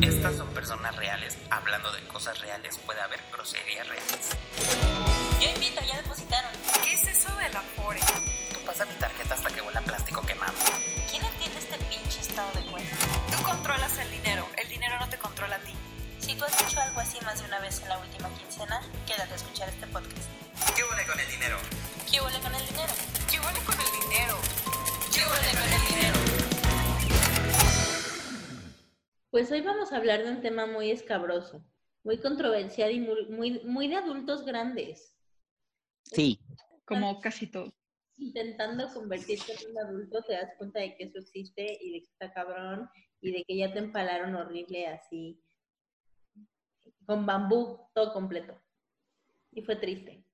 Estas son personas reales. Hablando de cosas reales, puede haber groserías reales. Yo invito, ya depositaron. Pues hoy vamos a hablar de un tema muy escabroso, muy controversial y muy, muy, muy de adultos grandes, Sí. como casi todo. intentando convertirte en un adulto, te das cuenta de que eso existe y de que está cabrón y de que ya te empalaron horrible así, con bambú todo completo. Y fue triste.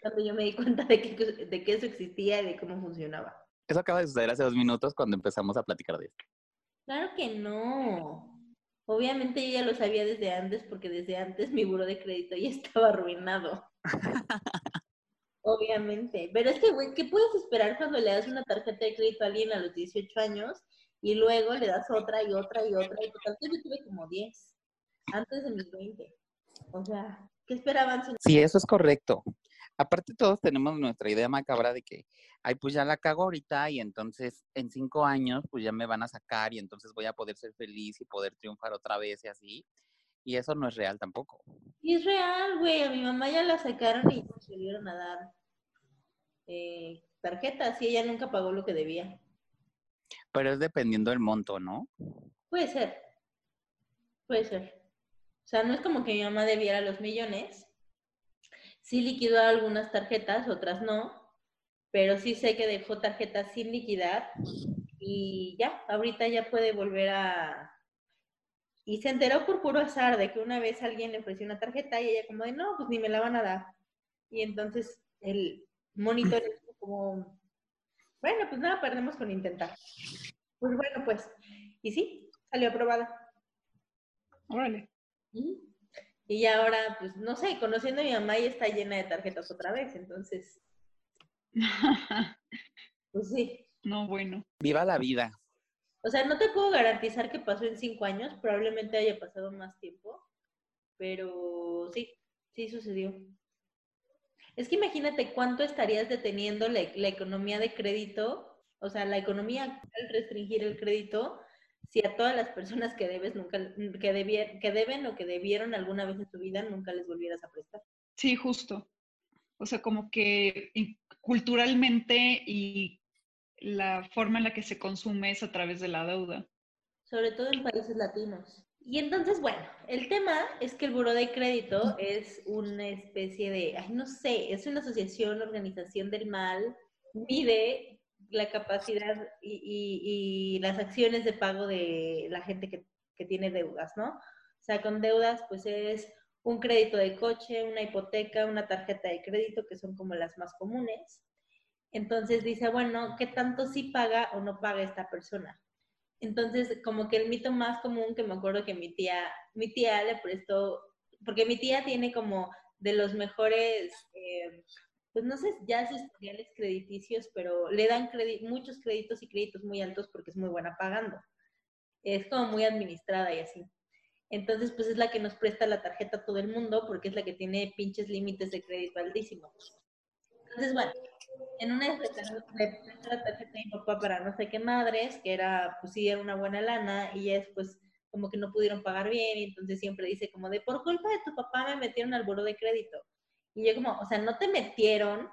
Cuando yo me di cuenta de que, de que eso existía y de cómo funcionaba. Eso acaba de suceder hace dos minutos cuando empezamos a platicar de esto. Claro que no. Obviamente yo ya lo sabía desde antes porque desde antes mi buro de crédito ya estaba arruinado. Obviamente. Pero es que, güey, ¿qué puedes esperar cuando le das una tarjeta de crédito a alguien a los 18 años y luego le das otra y otra y otra? Y total, yo tuve como 10 antes de mis 20. O sea, ¿qué esperaban? Sí, eso es correcto. Aparte todos tenemos nuestra idea macabra de que, ay, pues ya la cago ahorita y entonces en cinco años pues ya me van a sacar y entonces voy a poder ser feliz y poder triunfar otra vez y así. Y eso no es real tampoco. Y es real, güey. A mi mamá ya la sacaron y nos volvieron a dar eh, tarjetas y ella nunca pagó lo que debía. Pero es dependiendo del monto, ¿no? Puede ser. Puede ser. O sea, no es como que mi mamá debiera los millones. Sí liquidó algunas tarjetas, otras no. Pero sí sé que dejó tarjetas sin liquidar. Y ya, ahorita ya puede volver a... Y se enteró por puro azar de que una vez alguien le ofreció una tarjeta y ella como de, no, pues ni me la van a dar. Y entonces el monitor como, bueno, pues nada, perdemos con intentar. Pues bueno, pues, y sí, salió aprobada. Órale. Y ahora, pues no sé, conociendo a mi mamá ya está llena de tarjetas otra vez, entonces, pues sí. no, bueno. Viva la vida. O sea, no te puedo garantizar que pasó en cinco años, probablemente haya pasado más tiempo, pero sí, sí sucedió. Es que imagínate cuánto estarías deteniendo la, la economía de crédito, o sea, la economía al restringir el crédito, si a todas las personas que debes nunca, que, debier- que deben o que debieron alguna vez en su vida nunca les volvieras a prestar. Sí, justo. O sea, como que culturalmente y la forma en la que se consume es a través de la deuda. sobre todo en países latinos. Y entonces, bueno, el tema es que el Buró de Crédito es una especie de, ay, no sé, es una asociación, organización del mal, mide la capacidad y, las acciones de pago de la gente que, que tiene deudas, ¿no? O sea, con deudas, pues es un crédito de coche, una hipoteca, una tarjeta de crédito, que son como las más comunes. Entonces dice, bueno, ¿qué tanto sí paga o no paga esta persona? Entonces, como que el mito más común que me acuerdo que mi tía, mi tía le prestó, porque mi tía tiene como de los mejores, eh, pues no sé, ya sus historiales crediticios, pero le dan muchos créditos y créditos muy altos porque es muy buena pagando. Es como muy administrada y así. Entonces, pues es la que nos presta la tarjeta a todo el mundo porque es la que tiene pinches límites de crédito altísimos. Entonces, bueno, en una de presté la tarjeta a mi papá para no sé qué madres, que era, pues sí, era una buena lana, y ya después como que no pudieron pagar bien, y entonces siempre dice como de, por culpa de tu papá me metieron al buro de crédito. Y yo como, o sea, no te metieron,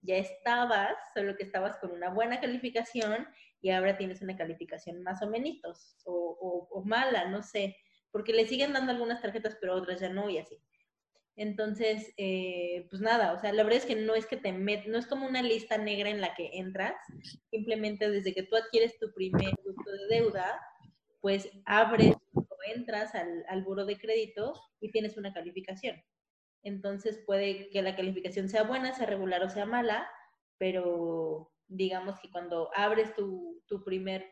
ya estabas, solo que estabas con una buena calificación, y ahora tienes una calificación más o menos, o, o, o mala, no sé, porque le siguen dando algunas tarjetas, pero otras ya no, y así. Entonces, eh, pues nada, o sea, la verdad es que no es que te met, no es como una lista negra en la que entras, simplemente desde que tú adquieres tu primer producto de deuda, pues abres o entras al, al buro de crédito y tienes una calificación. Entonces puede que la calificación sea buena, sea regular o sea mala, pero digamos que cuando abres tu, tu primer,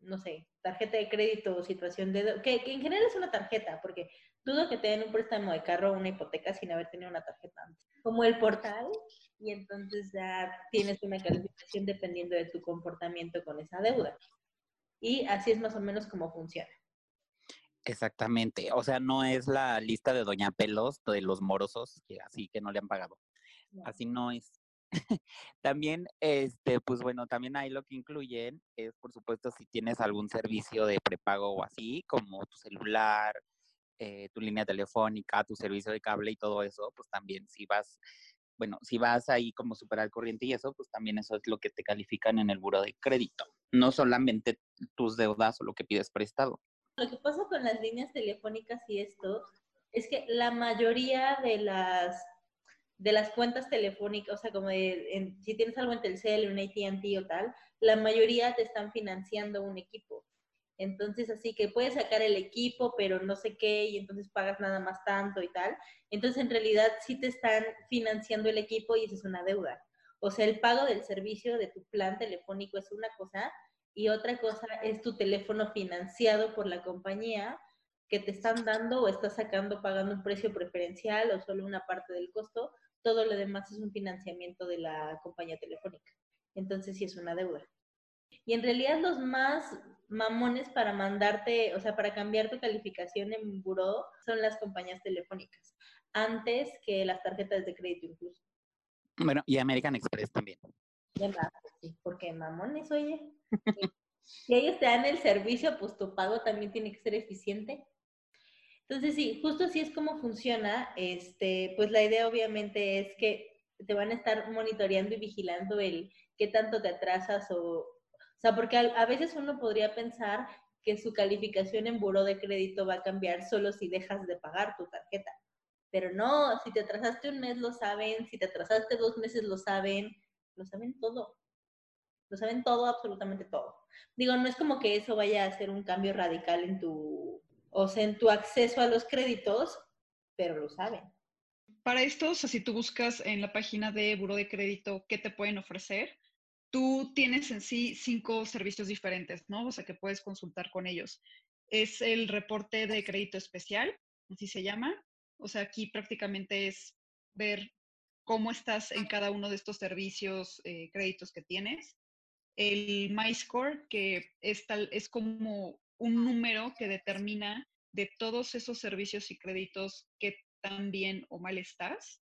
no sé, tarjeta de crédito o situación de... Que, que en general es una tarjeta, porque dudo que te den un préstamo de carro o una hipoteca sin haber tenido una tarjeta antes. Como el portal, y entonces ya tienes una calificación dependiendo de tu comportamiento con esa deuda. Y así es más o menos como funciona. Exactamente. O sea, no es la lista de Doña Pelos de los morosos, que así que no le han pagado. Así no es. también, este, pues bueno, también ahí lo que incluyen es, por supuesto, si tienes algún servicio de prepago o así, como tu celular, eh, tu línea telefónica, tu servicio de cable y todo eso, pues también si vas, bueno, si vas ahí como super al corriente y eso, pues también eso es lo que te califican en el buro de crédito. No solamente tus deudas o lo que pides prestado. Lo que pasa con las líneas telefónicas y esto es que la mayoría de las de las cuentas telefónicas, o sea, como de, en- si tienes algo en Telcel, un AT&T o tal, la mayoría te están financiando un equipo. Entonces, así que puedes sacar el equipo, pero no sé qué, y entonces pagas nada más tanto y tal. Entonces, en realidad, sí te están financiando el equipo y esa es una deuda. O sea, el pago del servicio de tu plan telefónico es una cosa y otra cosa es tu teléfono financiado por la compañía que te están dando o estás sacando pagando un precio preferencial o solo una parte del costo. Todo lo demás es un financiamiento de la compañía telefónica. Entonces sí es una deuda. Y en realidad los más mamones para mandarte, o sea, para cambiar tu calificación en buró son las compañías telefónicas, antes que las tarjetas de crédito incluso. Bueno, y American Express también. Sí, porque mamones, oye. Si ellos te dan el servicio, pues tu pago también tiene que ser eficiente. Entonces, sí, justo así es como funciona. Este, pues la idea obviamente es que te van a estar monitoreando y vigilando el qué tanto te atrasas o, o sea, porque a, a veces uno podría pensar que su calificación en buró de crédito va a cambiar solo si dejas de pagar tu tarjeta. Pero no, si te atrasaste un mes lo saben, si te atrasaste dos meses lo saben, lo saben todo. Lo saben todo, absolutamente todo. Digo, no es como que eso vaya a hacer un cambio radical en tu, o sea, en tu acceso a los créditos, pero lo saben. Para esto, o sea, si tú buscas en la página de Buro de Crédito qué te pueden ofrecer, tú tienes en sí cinco servicios diferentes, ¿no? O sea, que puedes consultar con ellos. Es el reporte de crédito especial, así se llama. O sea, aquí prácticamente es ver cómo estás en cada uno de estos servicios, eh, créditos que tienes. El MyScore, que es, tal, es como un número que determina de todos esos servicios y créditos qué tan bien o mal estás.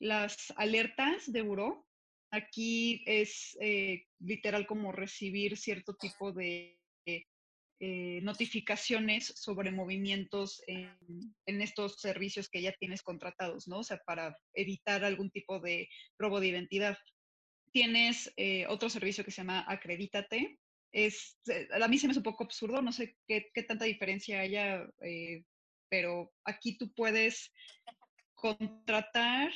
Las alertas de buró, aquí es eh, literal como recibir cierto tipo de eh, notificaciones sobre movimientos en, estos servicios que ya tienes contratados, ¿no? O sea, para evitar algún tipo de robo de identidad. Tienes eh, otro servicio que se llama Acredítate. Es, a mí se me es un poco absurdo, no sé qué, tanta diferencia haya, eh, pero aquí tú puedes contratar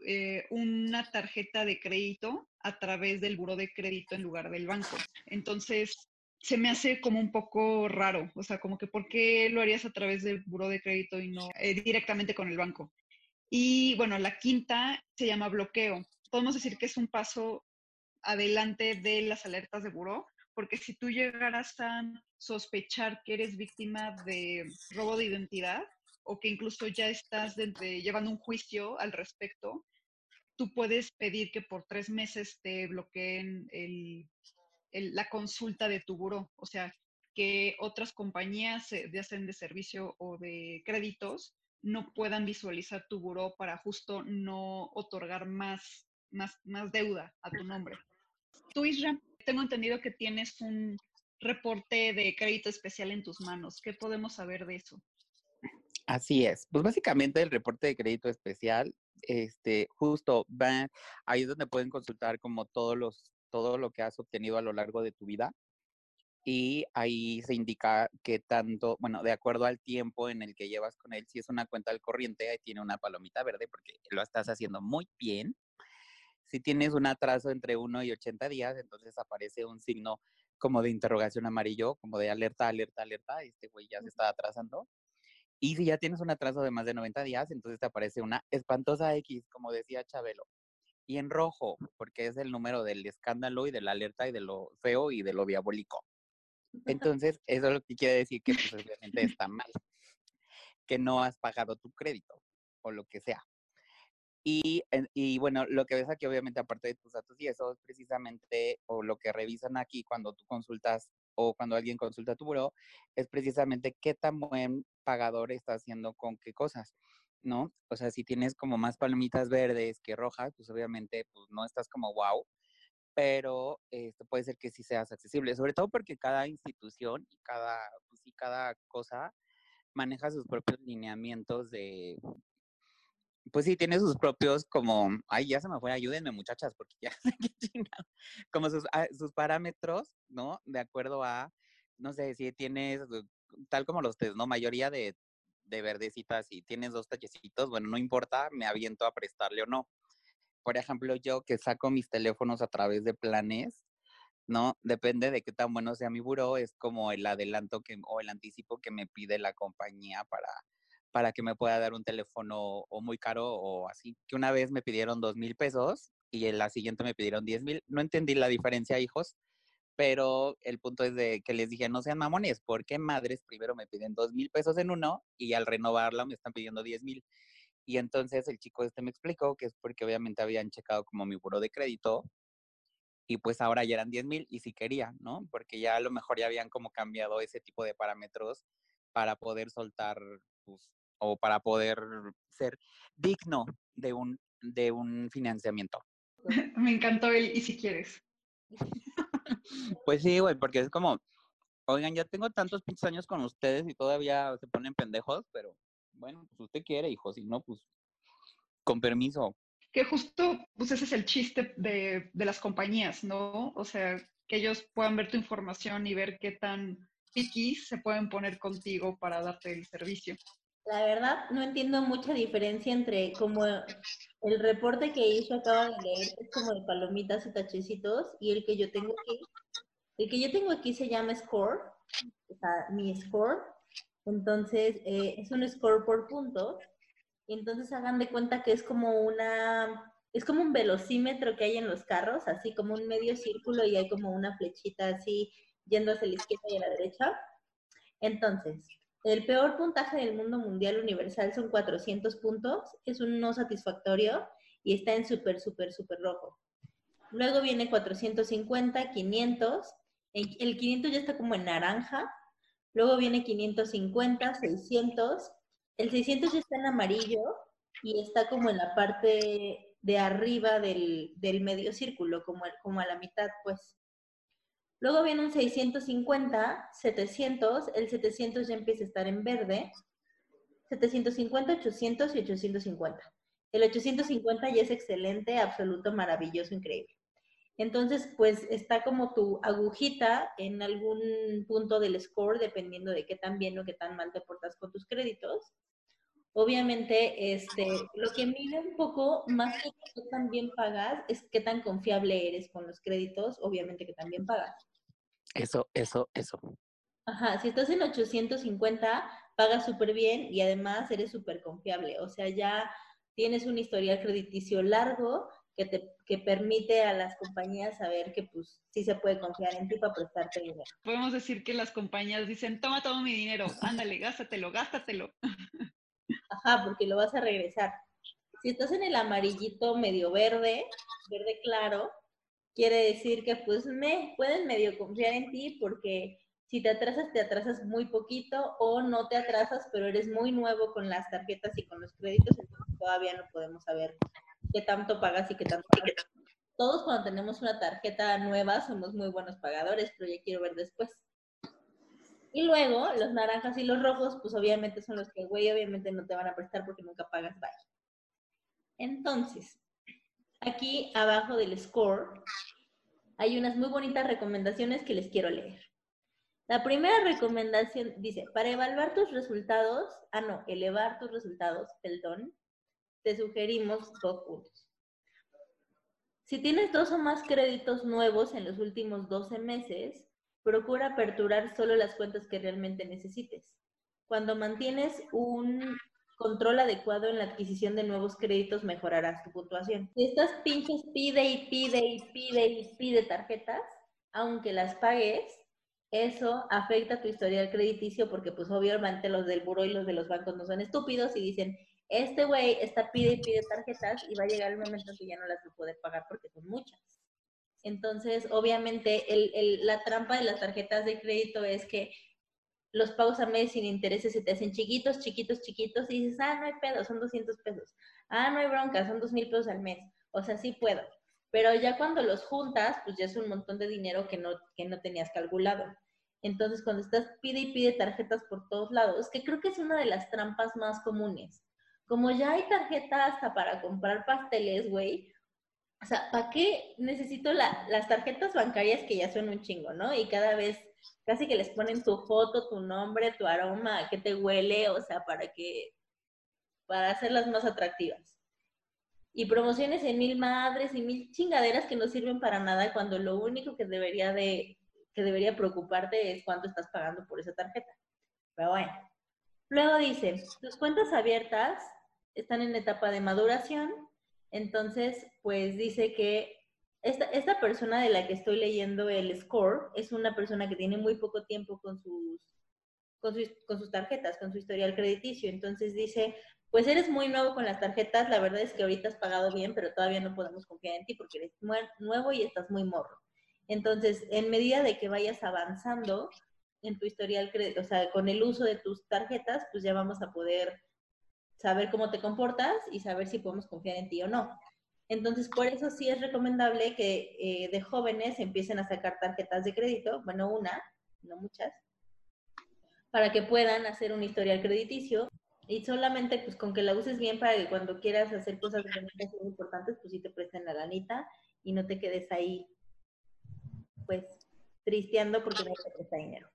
eh, una tarjeta de crédito a través del buro de crédito en lugar del banco. Entonces, se me hace como un poco raro, o sea, como que ¿por qué lo harías a través del buro de crédito y no eh, directamente con el banco? Y bueno, la quinta se llama bloqueo. Podemos decir que es un paso adelante de las alertas de buró, porque si tú llegaras a sospechar que eres víctima de robo de identidad o que incluso ya estás llevando un juicio al respecto, tú puedes pedir que por tres meses te bloqueen el, el, la consulta de tu buró. O sea, que otras compañías, ya sean de servicio o de créditos, no puedan visualizar tu buró para justo no otorgar más, más, más deuda a tu nombre. Tú, Isra, tengo entendido que tienes un reporte de crédito especial en tus manos. ¿Qué podemos saber de eso? Así es. Pues básicamente el reporte de crédito especial, este, justo va ahí es donde pueden consultar como todos los, todo lo que has obtenido a lo largo de tu vida. Y ahí se indica que tanto, bueno, de acuerdo al tiempo en el que llevas con él, si es una cuenta al corriente, ahí tiene una palomita verde porque lo estás haciendo muy bien. Si tienes un atraso entre 1 y 80 días, entonces aparece un signo como de interrogación amarillo, como de alerta, alerta, alerta, este güey ya se está atrasando. Y si ya tienes un atraso de más de 90 días, entonces te aparece una espantosa X, como decía Chabelo. Y en rojo, porque es el número del escándalo y de la alerta y de lo feo y de lo diabólico. Entonces, eso es lo que quiere decir que pues, obviamente está mal, que no has pagado tu crédito o lo que sea. Y, y, bueno, lo que ves aquí, obviamente, aparte de tus datos, y eso es precisamente, o lo que revisan aquí cuando tú consultas o cuando alguien consulta tu buró, es precisamente qué tan buen pagador está haciendo con qué cosas, ¿no? O sea, si tienes como más palomitas verdes que rojas, pues obviamente pues, no estás como wow, pero esto puede ser que sí seas accesible, sobre todo porque cada institución y cada, pues, y cada cosa maneja sus propios lineamientos de, pues sí, tiene sus propios como, ay, ya se me fue, ayúdenme muchachas, porque ya sé qué chingado, como sus, ah, sus parámetros, ¿no? De acuerdo a, no sé, si tienes, tal como los test, ¿no? Mayoría de, de verdecitas y tienes dos tachecitos, bueno, no importa, me aviento a prestarle o no. Por ejemplo, yo que saco mis teléfonos a través de planes, ¿no? Depende de qué tan bueno sea mi buró, es como el adelanto que, o el anticipo que me pide la compañía para, para que me pueda dar un teléfono o muy caro o así. Que una vez me pidieron dos mil pesos y en la siguiente me pidieron diez mil. No entendí la diferencia, hijos, pero el punto es de que les dije, no sean mamones, ¿por qué madres primero me piden dos mil pesos en uno y al renovarla me están pidiendo diez mil? Y entonces el chico este me explicó que es porque obviamente habían checado como mi buro de crédito y pues ahora ya eran diez mil y si quería, ¿no? Porque ya a lo mejor ya habían como cambiado ese tipo de parámetros para poder soltar pues, o para poder ser digno de un, de un financiamiento. Me encantó el y si quieres. Pues sí, güey, porque es como, oigan, ya tengo tantos pinches años con ustedes y todavía se ponen pendejos, pero bueno, pues usted quiere, hijo, si no, pues con permiso. Que justo, pues ese es el chiste de, de las compañías, ¿no? O sea, que ellos puedan ver tu información y ver qué tan piquis se pueden poner contigo para darte el servicio. La verdad, no entiendo mucha diferencia entre como el reporte que hizo acaba de leer es como de palomitas y tachecitos y el que yo tengo aquí. El que yo tengo aquí se llama Score, o sea, mi Score. Entonces, eh, es un score por puntos. Entonces hagan de cuenta que es como una, es como un velocímetro que hay en los carros, así como un medio círculo y hay como una flechita así yendo hacia la izquierda y a la derecha. Entonces, el peor puntaje del mundo mundial universal son 400 puntos, es un no satisfactorio y está en súper, súper, súper rojo. Luego viene 450, 500, el 500 ya está como en naranja, luego viene 550, 600, el 600 ya está en amarillo y está como en la parte de arriba del, del medio círculo, como, como a la mitad, pues. Luego viene un 650, 700, el 700 ya empieza a estar en verde, 750, 800 y 850. El 850 ya es excelente, absoluto, maravilloso, increíble. Entonces, pues está como tu agujita en algún punto del score, dependiendo de qué tan bien o qué tan mal te portas con tus créditos. Obviamente, este, lo que mide un poco más que qué tan pagas es qué tan confiable eres con los créditos, obviamente que también pagas. Eso, eso, eso. Ajá, si estás en 850, pagas súper bien y además eres súper confiable. O sea, ya tienes un historial crediticio largo que te que permite a las compañías saber que pues sí se puede confiar en ti para prestarte dinero. Podemos decir que las compañías dicen, toma todo mi dinero, ándale, gástatelo, gástatelo. Ajá, porque lo vas a regresar. Si estás en el amarillito medio verde, verde claro, quiere decir que pues me pueden medio confiar en ti porque si te atrasas, te atrasas muy poquito o no te atrasas, pero eres muy nuevo con las tarjetas y con los créditos, entonces todavía no podemos saber qué tanto pagas y qué tanto pagas. Todos cuando tenemos una tarjeta nueva somos muy buenos pagadores, pero ya quiero ver después. Y luego, los naranjas y los rojos, pues obviamente son los que, güey, obviamente no te van a prestar porque nunca pagas, bye. Entonces, Aquí abajo del score hay unas muy bonitas recomendaciones que les quiero leer. La primera recomendación dice, para evaluar tus resultados, ah no, elevar tus resultados, perdón, te sugerimos dos puntos. Si tienes dos o más créditos nuevos en los últimos 12 meses, procura aperturar solo las cuentas que realmente necesites. Cuando mantienes un control adecuado en la adquisición de nuevos créditos mejorarás tu puntuación. Si estás pinches pide y pide y pide y pide tarjetas, aunque las pagues, eso afecta tu historial crediticio porque pues obviamente los del buro y los de los bancos no son estúpidos y dicen, este güey está pide y pide tarjetas y va a llegar el momento en que ya no las va a poder pagar porque son muchas. Entonces, obviamente, el- el- la trampa de las tarjetas de crédito es que los pagos a mes sin intereses se te hacen chiquitos, chiquitos, chiquitos, y dices, ah, no hay pedo, son 200 pesos. Ah, no hay bronca, son 2 mil pesos al mes. O sea, sí puedo. Pero ya cuando los juntas, pues ya es un montón de dinero que no, que no tenías calculado. Entonces, cuando estás pide y pide tarjetas por todos lados, que creo que es una de las trampas más comunes. Como ya hay tarjeta hasta para comprar pasteles, güey, o sea, ¿para qué necesito la- las tarjetas bancarias que ya son un chingo, ¿no? Y cada vez casi que les ponen tu foto, tu nombre, tu aroma, qué te huele, o sea, para que, para hacerlas más atractivas. Y promociones en mil madres y mil chingaderas que no sirven para nada cuando lo único que debería de, que debería preocuparte es cuánto estás pagando por esa tarjeta. Pero bueno. Luego dice, tus cuentas abiertas están en etapa de maduración, entonces, pues dice que esta, esta persona de la que estoy leyendo el score es una persona que tiene muy poco tiempo con sus, con sus, con sus tarjetas, con su historial crediticio. Entonces dice, pues eres muy nuevo con las tarjetas, la verdad es que ahorita has pagado bien, pero todavía no podemos confiar en ti porque eres nuevo y estás muy morro. Entonces, en medida de que vayas avanzando en tu historial, o sea, con el uso de tus tarjetas, pues ya vamos a poder saber cómo te comportas y saber si podemos confiar en ti o no. Entonces, por eso sí es recomendable que eh, de jóvenes empiecen a sacar tarjetas de crédito, bueno, una, no muchas, para que puedan hacer un historial crediticio y solamente pues con que la uses bien para que cuando quieras hacer cosas realmente importantes, pues sí te presten la lanita y no te quedes ahí pues tristeando porque no te presta dinero.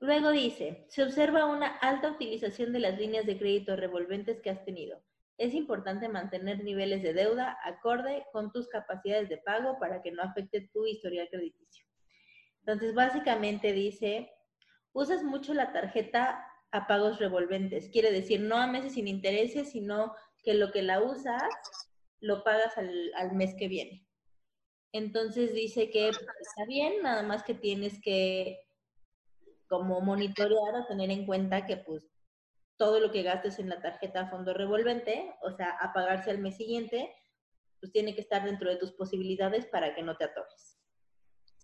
Luego dice, se observa una alta utilización de las líneas de crédito revolventes que has tenido. Es importante mantener niveles de deuda acorde con tus capacidades de pago para que no afecte tu historial crediticio. Entonces, básicamente dice, usas mucho la tarjeta a pagos revolventes. Quiere decir, no a meses sin intereses, sino que lo que la usas lo pagas al, al mes que viene. Entonces dice que pues, está bien, nada más que tienes que como monitorear o tener en cuenta que pues todo lo que gastes en la tarjeta a fondo revolvente, o sea, a pagarse al mes siguiente, pues tiene que estar dentro de tus posibilidades para que no te atores.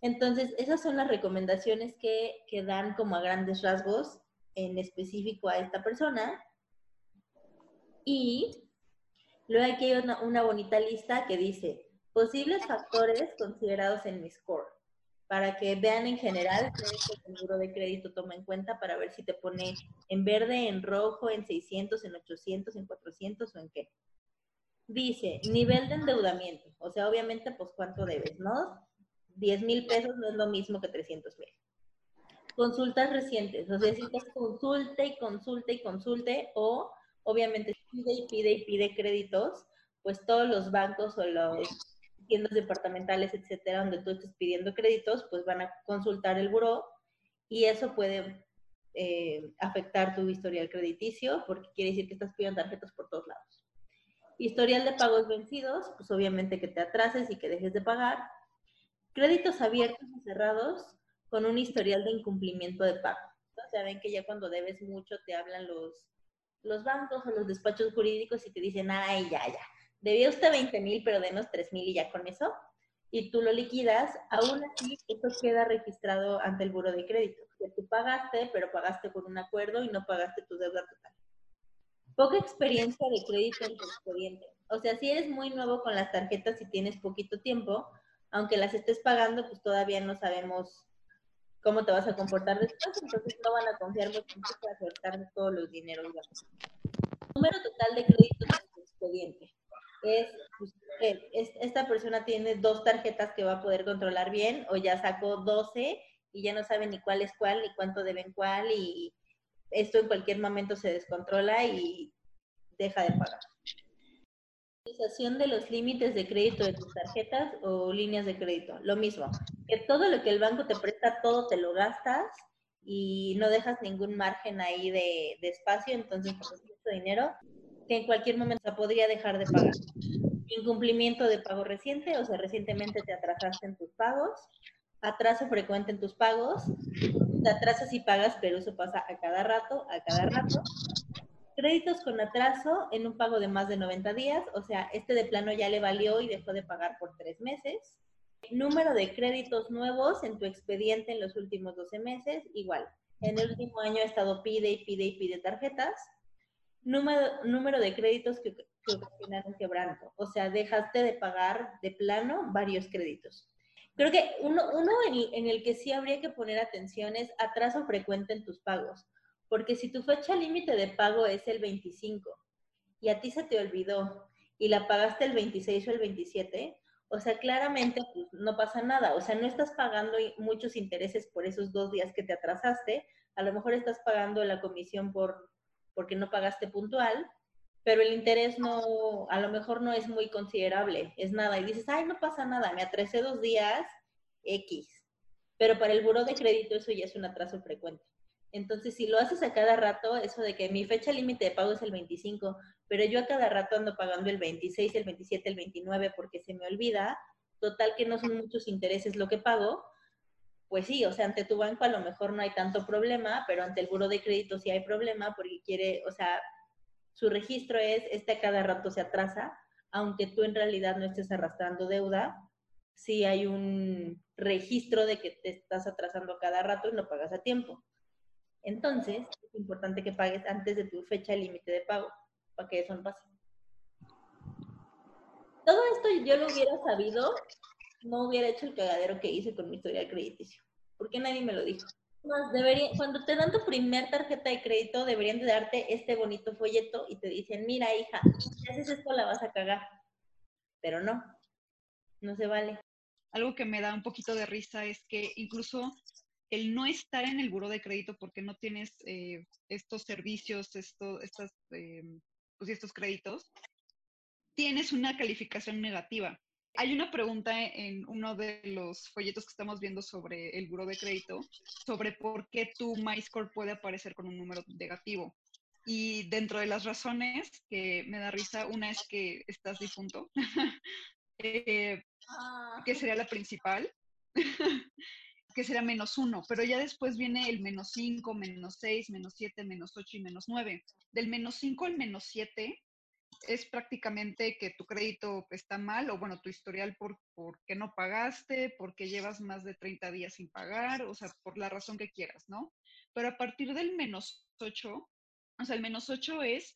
Entonces, esas son las recomendaciones que, que dan como a grandes rasgos en específico a esta persona. Y luego aquí hay una, una bonita lista que dice posibles factores considerados en mi score para que vean en general qué el seguro de crédito toma en cuenta para ver si te pone en verde, en rojo, en 600, en 800, en 400 o en qué. Dice, nivel de endeudamiento. O sea, obviamente, pues cuánto debes, ¿no? 10 mil pesos no es lo mismo que 300 mil. Consultas recientes. O sea, si estás consulte y consulte y consulte o obviamente pide y pide y pide créditos, pues todos los bancos o los tiendas departamentales, etcétera, donde tú estés pidiendo créditos, pues van a consultar el buró y eso puede eh, afectar tu historial crediticio porque quiere decir que estás pidiendo tarjetas por todos lados. Historial de pagos vencidos, pues obviamente que te atrases y que dejes de pagar. Créditos abiertos y cerrados con un historial de incumplimiento de pago. O sea, ven que ya cuando debes mucho te hablan los, los bancos o los despachos jurídicos y te dicen, ay, ya, ya, debía usted 20 mil, pero denos 3 mil y ya con eso, y tú lo liquidas, aún así eso queda registrado ante el buro de crédito, que tú pagaste, pero pagaste por un acuerdo y no pagaste tu deuda total. Poca experiencia de crédito en tu expediente. O sea, si eres muy nuevo con las tarjetas y tienes poquito tiempo, aunque las estés pagando, pues todavía no sabemos cómo te vas a comportar después, entonces no van a confiar mucho para soltar todos los dineros. Número total de créditos en tu expediente es, pues, eh, es, esta persona tiene dos tarjetas que va a poder controlar bien o ya sacó 12 y ya no sabe ni cuál es cuál ni cuánto deben cuál y esto en cualquier momento se descontrola y deja de pagar. Utilización de los límites de crédito de tus tarjetas o líneas de crédito. Lo mismo, que todo lo que el banco te presta, todo te lo gastas y no dejas ningún margen ahí de, de espacio, entonces por mucho dinero que en cualquier momento podría dejar de pagar. Incumplimiento de pago reciente, o sea, recientemente te atrasaste en tus pagos. Atraso frecuente en tus pagos. Te atrasas y pagas, pero eso pasa a cada rato, a cada rato. Créditos con atraso en un pago de más de 90 días, o sea, este de plano ya le valió y dejó de pagar por tres meses. Número de créditos nuevos en tu expediente en los últimos 12 meses, igual. En el último año ha estado pide y pide y pide tarjetas. Número, número de créditos que, que ocasionaron quebranto. O sea, dejaste de pagar de plano varios créditos. Creo que uno, uno en, en el que sí habría que poner atención es atraso frecuente en tus pagos. Porque si tu fecha límite de pago es el 25 y a ti se te olvidó y la pagaste el 26 o el 27, o sea, claramente pues, no pasa nada. O sea, no estás pagando muchos intereses por esos dos días que te atrasaste. A lo mejor estás pagando la comisión por porque no pagaste puntual, pero el interés no, a lo mejor no es muy considerable, es nada. Y dices, ay, no pasa nada, me atrasé dos días, X. Pero para el buro de crédito eso ya es un atraso frecuente. Entonces, si lo haces a cada rato, eso de que mi fecha límite de pago es el 25, pero yo a cada rato ando pagando el 26, el 27, el 29 porque se me olvida, total que no son muchos intereses lo que pago, pues sí, o sea, ante tu banco a lo mejor no hay tanto problema, pero ante el buro de crédito sí hay problema porque quiere, o sea, su registro es, este a cada rato se atrasa, aunque tú en realidad no estés arrastrando deuda, sí hay un registro de que te estás atrasando cada rato y no pagas a tiempo. Entonces, es importante que pagues antes de tu fecha límite de pago, para que eso no pase. Todo esto yo lo hubiera sabido, no hubiera hecho el cagadero que hice con mi historial crediticio. ¿Por qué nadie me lo dijo? Cuando te dan tu primer tarjeta de crédito, deberían de darte este bonito folleto y te dicen, mira hija, si haces esto la vas a cagar. Pero no, no se vale. Algo que me da un poquito de risa es que incluso el no estar en el buro de crédito porque no tienes eh, estos servicios, esto, estas, eh, pues estos créditos, tienes una calificación negativa. Hay una pregunta en uno de los folletos que estamos viendo sobre el buro de crédito, sobre por qué tu MyScore puede aparecer con un número negativo. Y dentro de las razones que me da risa, una es que estás difunto, eh, que sería la principal, que sería menos uno, pero ya después viene el menos cinco, menos seis, menos siete, menos ocho y menos nueve. Del menos cinco al menos siete es prácticamente que tu crédito está mal o bueno, tu historial por, por qué no pagaste, porque llevas más de 30 días sin pagar, o sea, por la razón que quieras, ¿no? Pero a partir del menos 8, o sea, el menos 8 es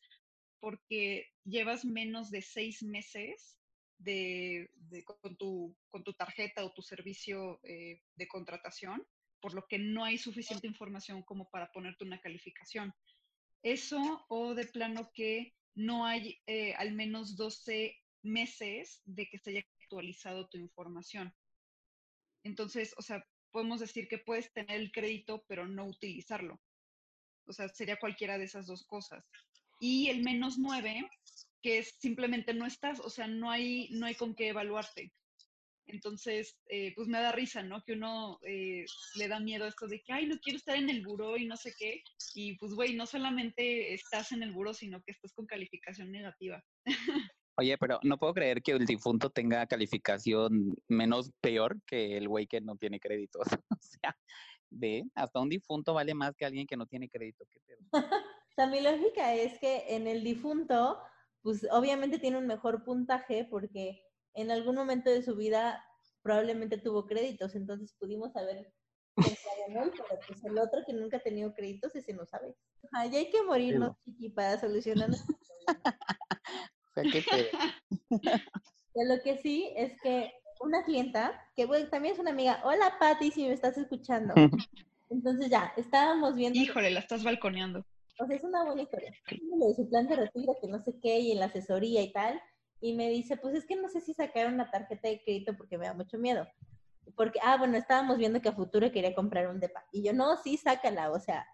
porque llevas menos de 6 meses de, con, tu, con, tu, tarjeta o tu servicio eh, de contratación, por lo que no hay suficiente información como para ponerte una calificación. Eso o de plano que no hay eh, al menos 12 meses de que se haya actualizado tu información. Entonces, o sea, podemos decir que puedes tener el crédito, pero no utilizarlo. O sea, sería cualquiera de esas dos cosas. Y el menos 9, que es simplemente no estás, o sea, no hay, no hay con qué evaluarte. Entonces, eh, pues me da risa, ¿no? Que uno eh, le da miedo a esto de que, ay, no quiero estar en el buró y no sé qué. Y pues, güey, no solamente estás en el buró, sino que estás con calificación negativa. Oye, pero no puedo creer que el difunto tenga calificación menos peor que el güey que no tiene créditos. o sea, ve, hasta un difunto vale más que alguien que no tiene crédito. o sea, mi lógica es que en el difunto, pues obviamente tiene un mejor puntaje porque en algún momento de su vida probablemente tuvo créditos, entonces pudimos saber pero pues el otro que nunca ha tenido créditos, ese no sabe. Ay, hay que morirnos, chiqui, para solucionar nuestro o sea, qué lo que sí es que una clienta, que bueno, también es una amiga, hola Patti, si me estás escuchando. Entonces ya, estábamos viendo. Híjole, la estás balconeando. O sea, es una buena historia. De su plan de retiro, que no sé qué, y en la asesoría y tal y me dice, pues es que no sé si sacar una tarjeta de crédito porque me da mucho miedo. Porque, ah, bueno, estábamos viendo que a futuro quería comprar un depa. Y yo, no, sí, sácala, o sea,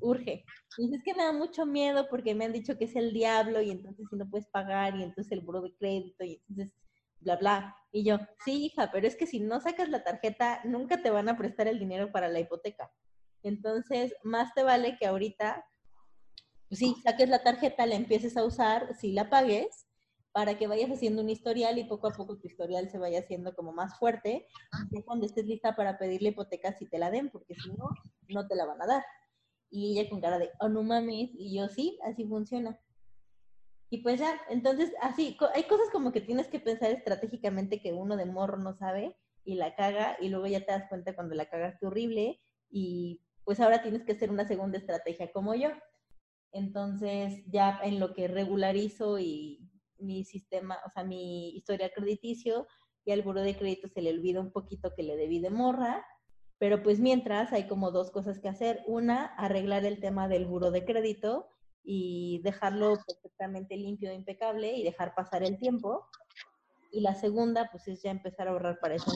urge. Y es que me da mucho miedo porque me han dicho que es el diablo y entonces si no puedes pagar y entonces el buro de crédito y entonces bla, bla. Y yo, sí, hija, pero es que si no sacas la tarjeta, nunca te van a prestar el dinero para la hipoteca. Entonces, más te vale que ahorita, pues sí, saques la tarjeta, la empieces a usar, si la pagues para que vayas haciendo un historial y poco a poco tu historial se vaya haciendo como más fuerte, y cuando estés lista para pedirle hipoteca si te la den, porque si no, no te la van a dar. Y ella con cara de, oh, no mames, y yo sí, así funciona. Y pues ya, entonces así, hay cosas como que tienes que pensar estratégicamente que uno de morro no sabe, y la caga y luego ya te das cuenta cuando la cagaste horrible y pues ahora tienes que hacer una segunda estrategia como yo. Entonces ya en lo que regularizo y mi sistema, o sea, mi historial crediticio, y al buro de crédito se le olvida un poquito que le debí de morra, pero pues mientras hay como dos cosas que hacer. Una, arreglar el tema del buro de crédito y dejarlo perfectamente limpio e impecable y dejar pasar el tiempo. Y la segunda, pues es ya empezar a ahorrar para eso,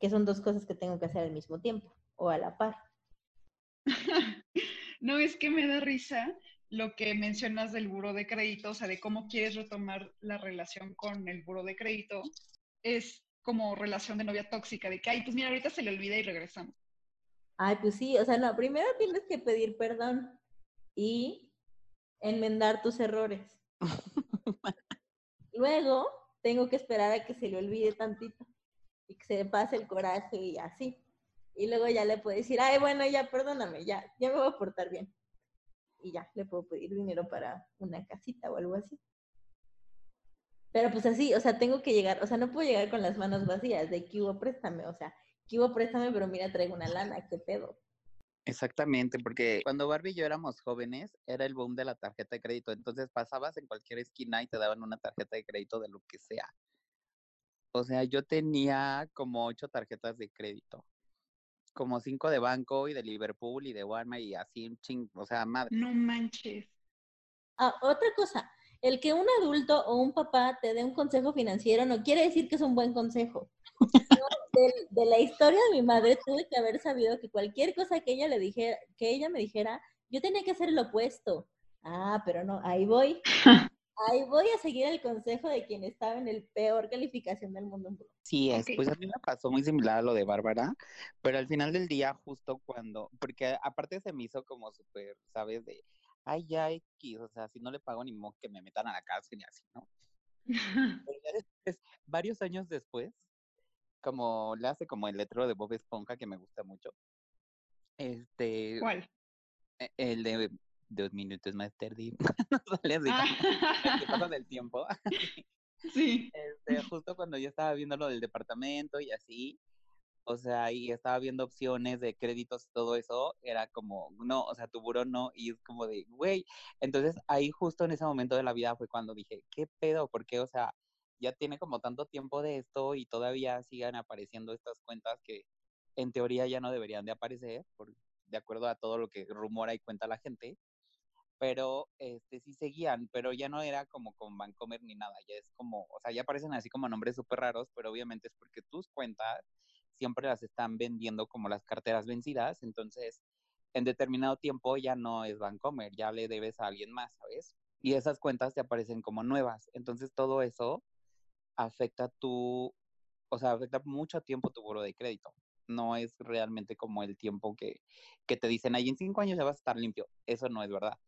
que son dos cosas que tengo que hacer al mismo tiempo o a la par. no, es que me da risa lo que mencionas del buro de crédito, o sea, de cómo quieres retomar la relación con el buro de crédito, es como relación de novia tóxica, de que, ay, pues mira, ahorita se le olvida y regresamos. Ay, pues sí, o sea, no, primero tienes que pedir perdón y enmendar tus errores. Luego tengo que esperar a que se le olvide tantito y que se le pase el coraje y así. Y luego ya le puedo decir, ay, bueno, ya perdóname, ya, ya me voy a portar bien. Y ya, le puedo pedir dinero para una casita o algo así. Pero pues así, o sea, tengo que llegar, o sea, no puedo llegar con las manos vacías de que hubo préstame, o sea, que hubo préstame, pero mira, traigo una lana, qué pedo. Exactamente, porque cuando Barbie y yo éramos jóvenes, era el boom de la tarjeta de crédito. Entonces pasabas en cualquier esquina y te daban una tarjeta de crédito de lo que sea. O sea, yo tenía como ocho tarjetas de crédito como cinco de banco y de Liverpool y de Walmart y así un ching, o sea, madre. No manches. Ah, otra cosa, el que un adulto o un papá te dé un consejo financiero no quiere decir que es un buen consejo. de, la historia de mi madre tuve que haber sabido que cualquier cosa que ella le dijera, que ella me dijera, yo tenía que hacer lo opuesto. Ah, pero no, ahí voy. Ahí voy a seguir el consejo de quien estaba en el peor calificación del mundo. Sí, es, pues a mí me pasó muy similar a lo de Bárbara, pero al final del día, justo cuando, porque aparte se me hizo como súper, ¿sabes? De, ay, ya X, o sea, si no le pago ni modo que me metan a la cárcel y así, ¿no? varios años después, como le hace como el letrero de Bob Esponja que me gusta mucho. Este. ¿Cuál? E, el de dos minutos más tarde. no sale así. Ah. del tiempo. sí. Este, justo cuando yo estaba viendo lo del departamento y así, o sea, y estaba viendo opciones de créditos y todo eso, era como, no, o sea, tu buro no, y es como de, güey. Entonces ahí justo en ese momento de la vida fue cuando dije, ¿qué pedo? Porque, o sea, ya tiene como tanto tiempo de esto y todavía sigan apareciendo estas cuentas que en teoría ya no deberían de aparecer, por, de acuerdo a todo lo que rumora y cuenta la gente pero este sí seguían, pero ya no era como con Vancomer ni nada, ya es como, o sea, ya aparecen así como nombres súper raros, pero obviamente es porque tus cuentas siempre las están vendiendo como las carteras vencidas, entonces en determinado tiempo ya no es Vancomer, ya le debes a alguien más, ¿sabes? Y esas cuentas te aparecen como nuevas, entonces todo eso afecta tu, o sea, afecta mucho tiempo tu buro de crédito. No es realmente como el tiempo que, que te dicen, ahí en cinco años ya vas a estar limpio. Eso no es verdad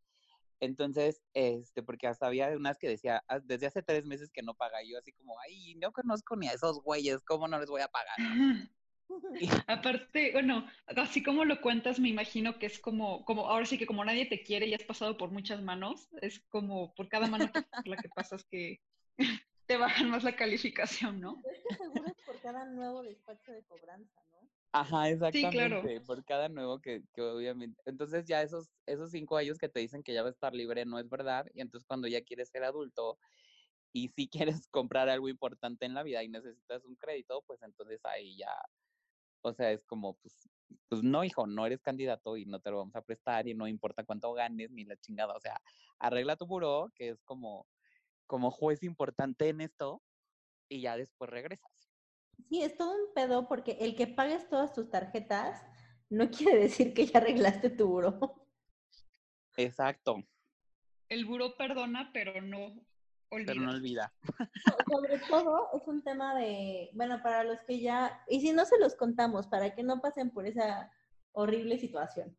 entonces, este, porque hasta había unas que decía, ah, desde hace tres meses que no paga. yo así como, ay, no conozco ni a esos güeyes, ¿cómo no les voy a pagar? Aparte, bueno, así como lo cuentas, me imagino que es como, como, ahora sí que como nadie te quiere y has pasado por muchas manos, es como por cada mano por la que pasas que te bajan más la calificación, ¿no? Es que seguro es por cada nuevo despacho de cobranza, ¿no? Ajá, exactamente. Por cada nuevo que, que, obviamente. Entonces ya esos, esos cinco años que te dicen que ya va a estar libre no es verdad. Y entonces cuando ya quieres ser adulto y si quieres comprar algo importante en la vida y necesitas un crédito, pues entonces ahí ya, o sea, es como, pues, pues no, hijo, no eres candidato y no te lo vamos a prestar y no importa cuánto ganes ni la chingada. O sea, arregla tu buró, que es como, como juez importante en esto, y ya después regresas. Sí, es todo un pedo porque el que pagues todas tus tarjetas no quiere decir que ya arreglaste tu buro. Exacto. El buro perdona, pero no olvida. Pero no olvida. Sobre todo es un tema de, bueno, para los que ya, y si no se los contamos, para que no pasen por esa horrible situación.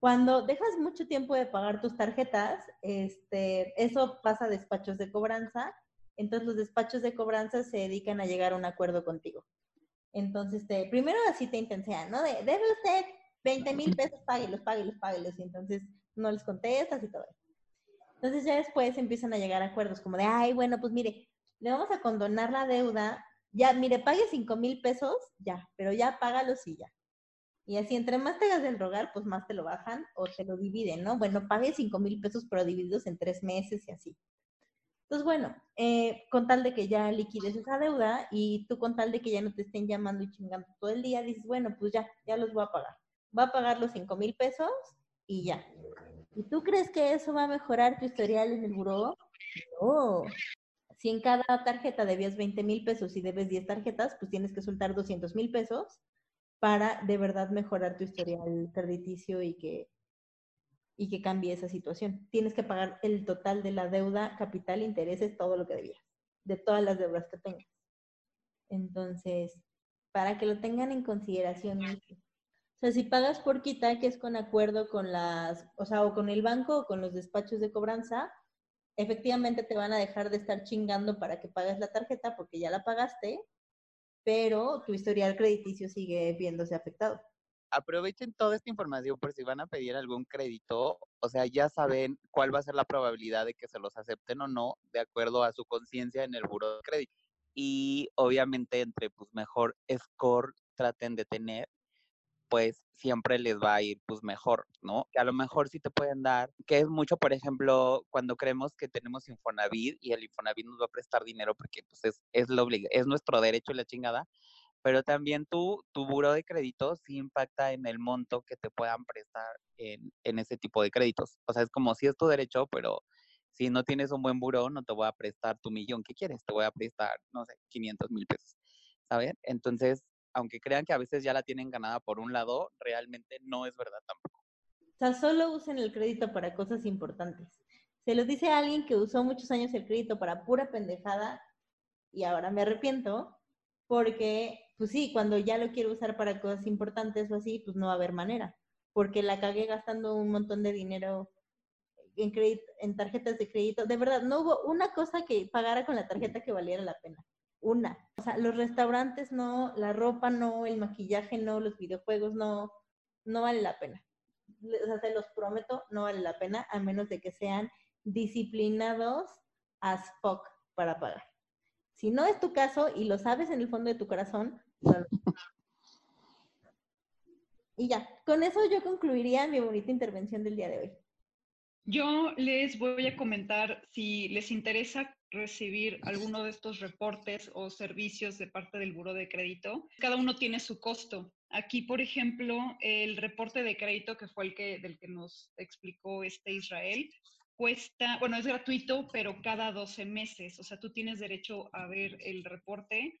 Cuando dejas mucho tiempo de pagar tus tarjetas, este, eso pasa a despachos de cobranza entonces los despachos de cobranza se dedican a llegar a un acuerdo contigo. Entonces, primero así te intensean, ¿no? De, debe usted 20 mil pesos, páguelos, páguelos, páguelos. Y entonces no les contestas y todo eso. Entonces ya después empiezan a llegar acuerdos como de, ay, bueno, pues mire, le vamos a condonar la deuda Ya, mire, pague cinco mil pesos, ya, pero ya págalos y ya. Y así, entre más te hagas del rogar, pues más te lo bajan o te lo dividen, ¿no? Bueno, pague cinco mil pesos, pero divididos en tres meses y así. Entonces, bueno, eh, con tal de que ya liquides esa deuda y tú con tal de que ya no te estén llamando y chingando todo el día, dices, bueno, pues ya, ya los voy a pagar. Voy a pagar los cinco mil pesos y ya. ¿Y tú crees que eso va a mejorar tu historial en el buró? No. Si en cada tarjeta debías 20 mil pesos y debes 10 tarjetas, pues tienes que soltar 200 mil pesos para de verdad mejorar tu historial crediticio y que, y que cambie esa situación. Tienes que pagar el total de la deuda, capital, intereses, todo lo que debías, de todas las deudas que tengas. Entonces, para que lo tengan en consideración. O sea, si pagas por quita, que es con acuerdo con las, o sea, o con el banco o con los despachos de cobranza, efectivamente te van a dejar de estar chingando para que pagues la tarjeta porque ya la pagaste pero tu historial crediticio sigue viéndose afectado. Aprovechen toda esta información por si van a pedir algún crédito, o sea, ya saben cuál va a ser la probabilidad de que se los acepten o no, de acuerdo a su conciencia en el buro de crédito. Y obviamente entre pues mejor score traten de tener, pues siempre les va a ir pues mejor, ¿no? Que a lo mejor sí te pueden dar, que es mucho, por ejemplo, cuando creemos que tenemos Infonavit y el Infonavit nos va a prestar dinero porque pues es, es, lo es nuestro derecho y la chingada, pero también tu, tu buro de crédito sí impacta en el monto que te puedan prestar en, en ese tipo de créditos. O sea, es como si es tu derecho, pero si no tienes un buen buro, no te voy a prestar tu millón que quieres, te voy a prestar, no sé, 500 mil pesos, ¿sabes? Entonces, aunque crean que a veces ya la tienen ganada por un lado, realmente no es verdad tampoco. O sea, solo usen el crédito para cosas importantes. Se lo dice a alguien que usó muchos años el crédito para pura pendejada y ahora me arrepiento porque, pues sí, cuando ya lo quiero usar para cosas importantes o así, pues no va a haber manera, porque la cagué gastando un montón de dinero en, en tarjetas de crédito. De verdad, no hubo una cosa que pagara con la tarjeta que valiera la pena una. O sea, los restaurantes no, la ropa no, el maquillaje no, los videojuegos no, no vale la pena. O sea, se los prometo, no vale la pena, a menos de que sean disciplinados as fuck para pagar. Si no es tu caso y lo sabes en el fondo de tu corazón, y ya, con eso yo concluiría mi bonita intervención del día de hoy. Yo les voy a comentar si les interesa recibir alguno de estos reportes o servicios de parte del buro de crédito. Cada uno tiene su costo. Aquí, por ejemplo, el reporte de crédito, que fue el que, del que nos explicó este Israel, cuesta, bueno, es gratuito, pero cada 12 meses. O sea, tú tienes derecho a ver el reporte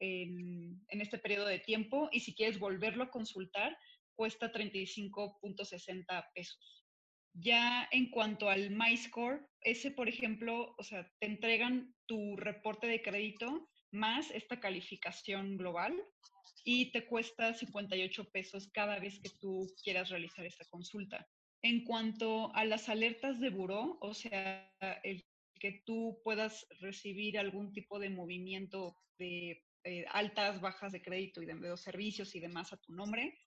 en, en este periodo de tiempo y si quieres volverlo a consultar, cuesta 35.60 pesos. Ya en cuanto al MyScore, ese, por ejemplo, o sea, te entregan tu reporte de crédito más esta calificación global y te cuesta 58 pesos cada vez que tú quieras realizar esta consulta. En cuanto a las alertas de buró, o sea, el que tú puedas recibir algún tipo de movimiento de eh, altas, bajas de crédito y de, servicios y demás a tu nombre,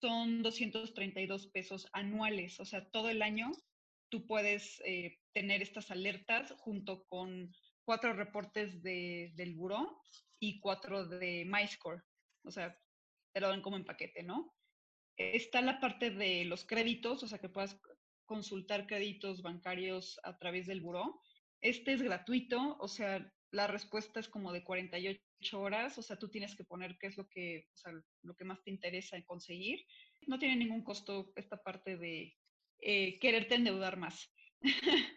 son 232 pesos anuales, o sea, todo el año tú puedes eh, tener estas alertas junto con cuatro reportes de, del buró y cuatro de MyScore, o sea, te lo dan como en paquete, ¿no? Está la parte de los créditos, o sea, que puedas consultar créditos bancarios a través del buró. Este es gratuito, o sea, la respuesta es como de 48 horas, o sea, tú tienes que poner qué es lo que, lo que más te interesa conseguir. No tiene ningún costo esta parte de eh, quererte endeudar más.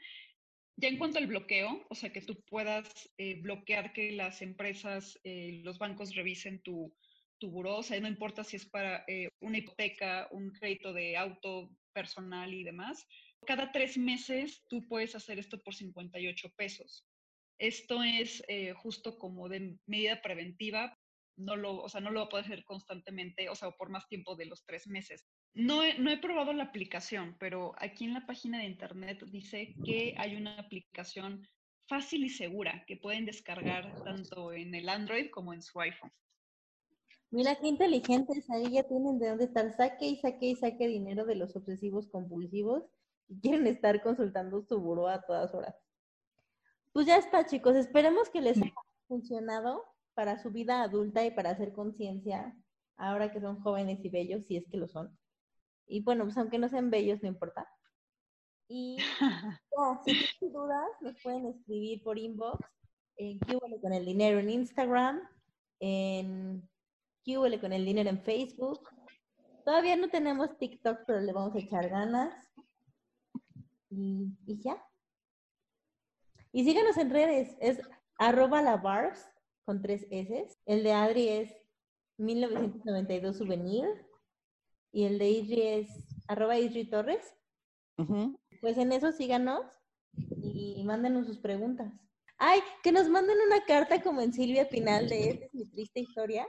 ya en cuanto al bloqueo, o sea, que tú puedas eh, bloquear que las empresas, eh, los bancos revisen tu, tu buró, o sea, no importa si es para una hipoteca, un crédito de auto personal y demás. Cada tres meses tú puedes hacer esto por 58 pesos. Esto es eh, justo como de medida preventiva, no lo, o sea, no lo va a poder hacer constantemente, o sea, por más tiempo de los tres meses. No he, no he probado la aplicación, pero aquí en la página de internet dice que hay una aplicación fácil y segura que pueden descargar tanto en el Android como en su iPhone. Mira qué inteligentes, ahí ya tienen de dónde estar, saque y saque y saque dinero de los obsesivos compulsivos y quieren estar consultando su buró a todas horas. Pues ya está, chicos. Esperemos que les haya funcionado. para su vida adulta y para hacer conciencia, ahora que son jóvenes y bellos, si es que lo son. Y bueno, pues aunque no sean bellos, no importa. Y ya, si tienen dudas, nos pueden escribir por inbox en QL con el dinero en Instagram, en QL con el dinero en Facebook. Todavía no tenemos TikTok, pero le vamos a echar ganas. Y, y ya. Y síganos en redes, es arroba la barbs con tres S. El de Adri es 1992 souvenir. Y el de Idri es arroba Idri Torres. Pues en eso síganos y, y mándenos sus preguntas. Ay, que nos manden una carta como en Silvia Pinal de esta es mi triste historia.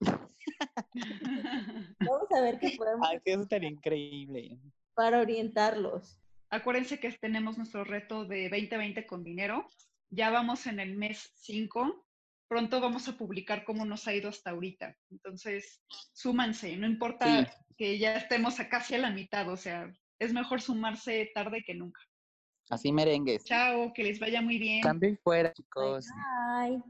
Vamos a ver qué podemos Ay, sí, eso estaría increíble. para orientarlos. Acuérdense que tenemos nuestro reto de 2020 con dinero. Ya vamos en el mes 5. Pronto vamos a publicar cómo nos ha ido hasta ahorita. Entonces, súmanse. No importa Sí. que ya estemos a casi a la mitad. O sea, es mejor sumarse tarde que nunca. Así merengues. Chao, que les vaya muy bien. Cambio y fuera, chicos. Bye.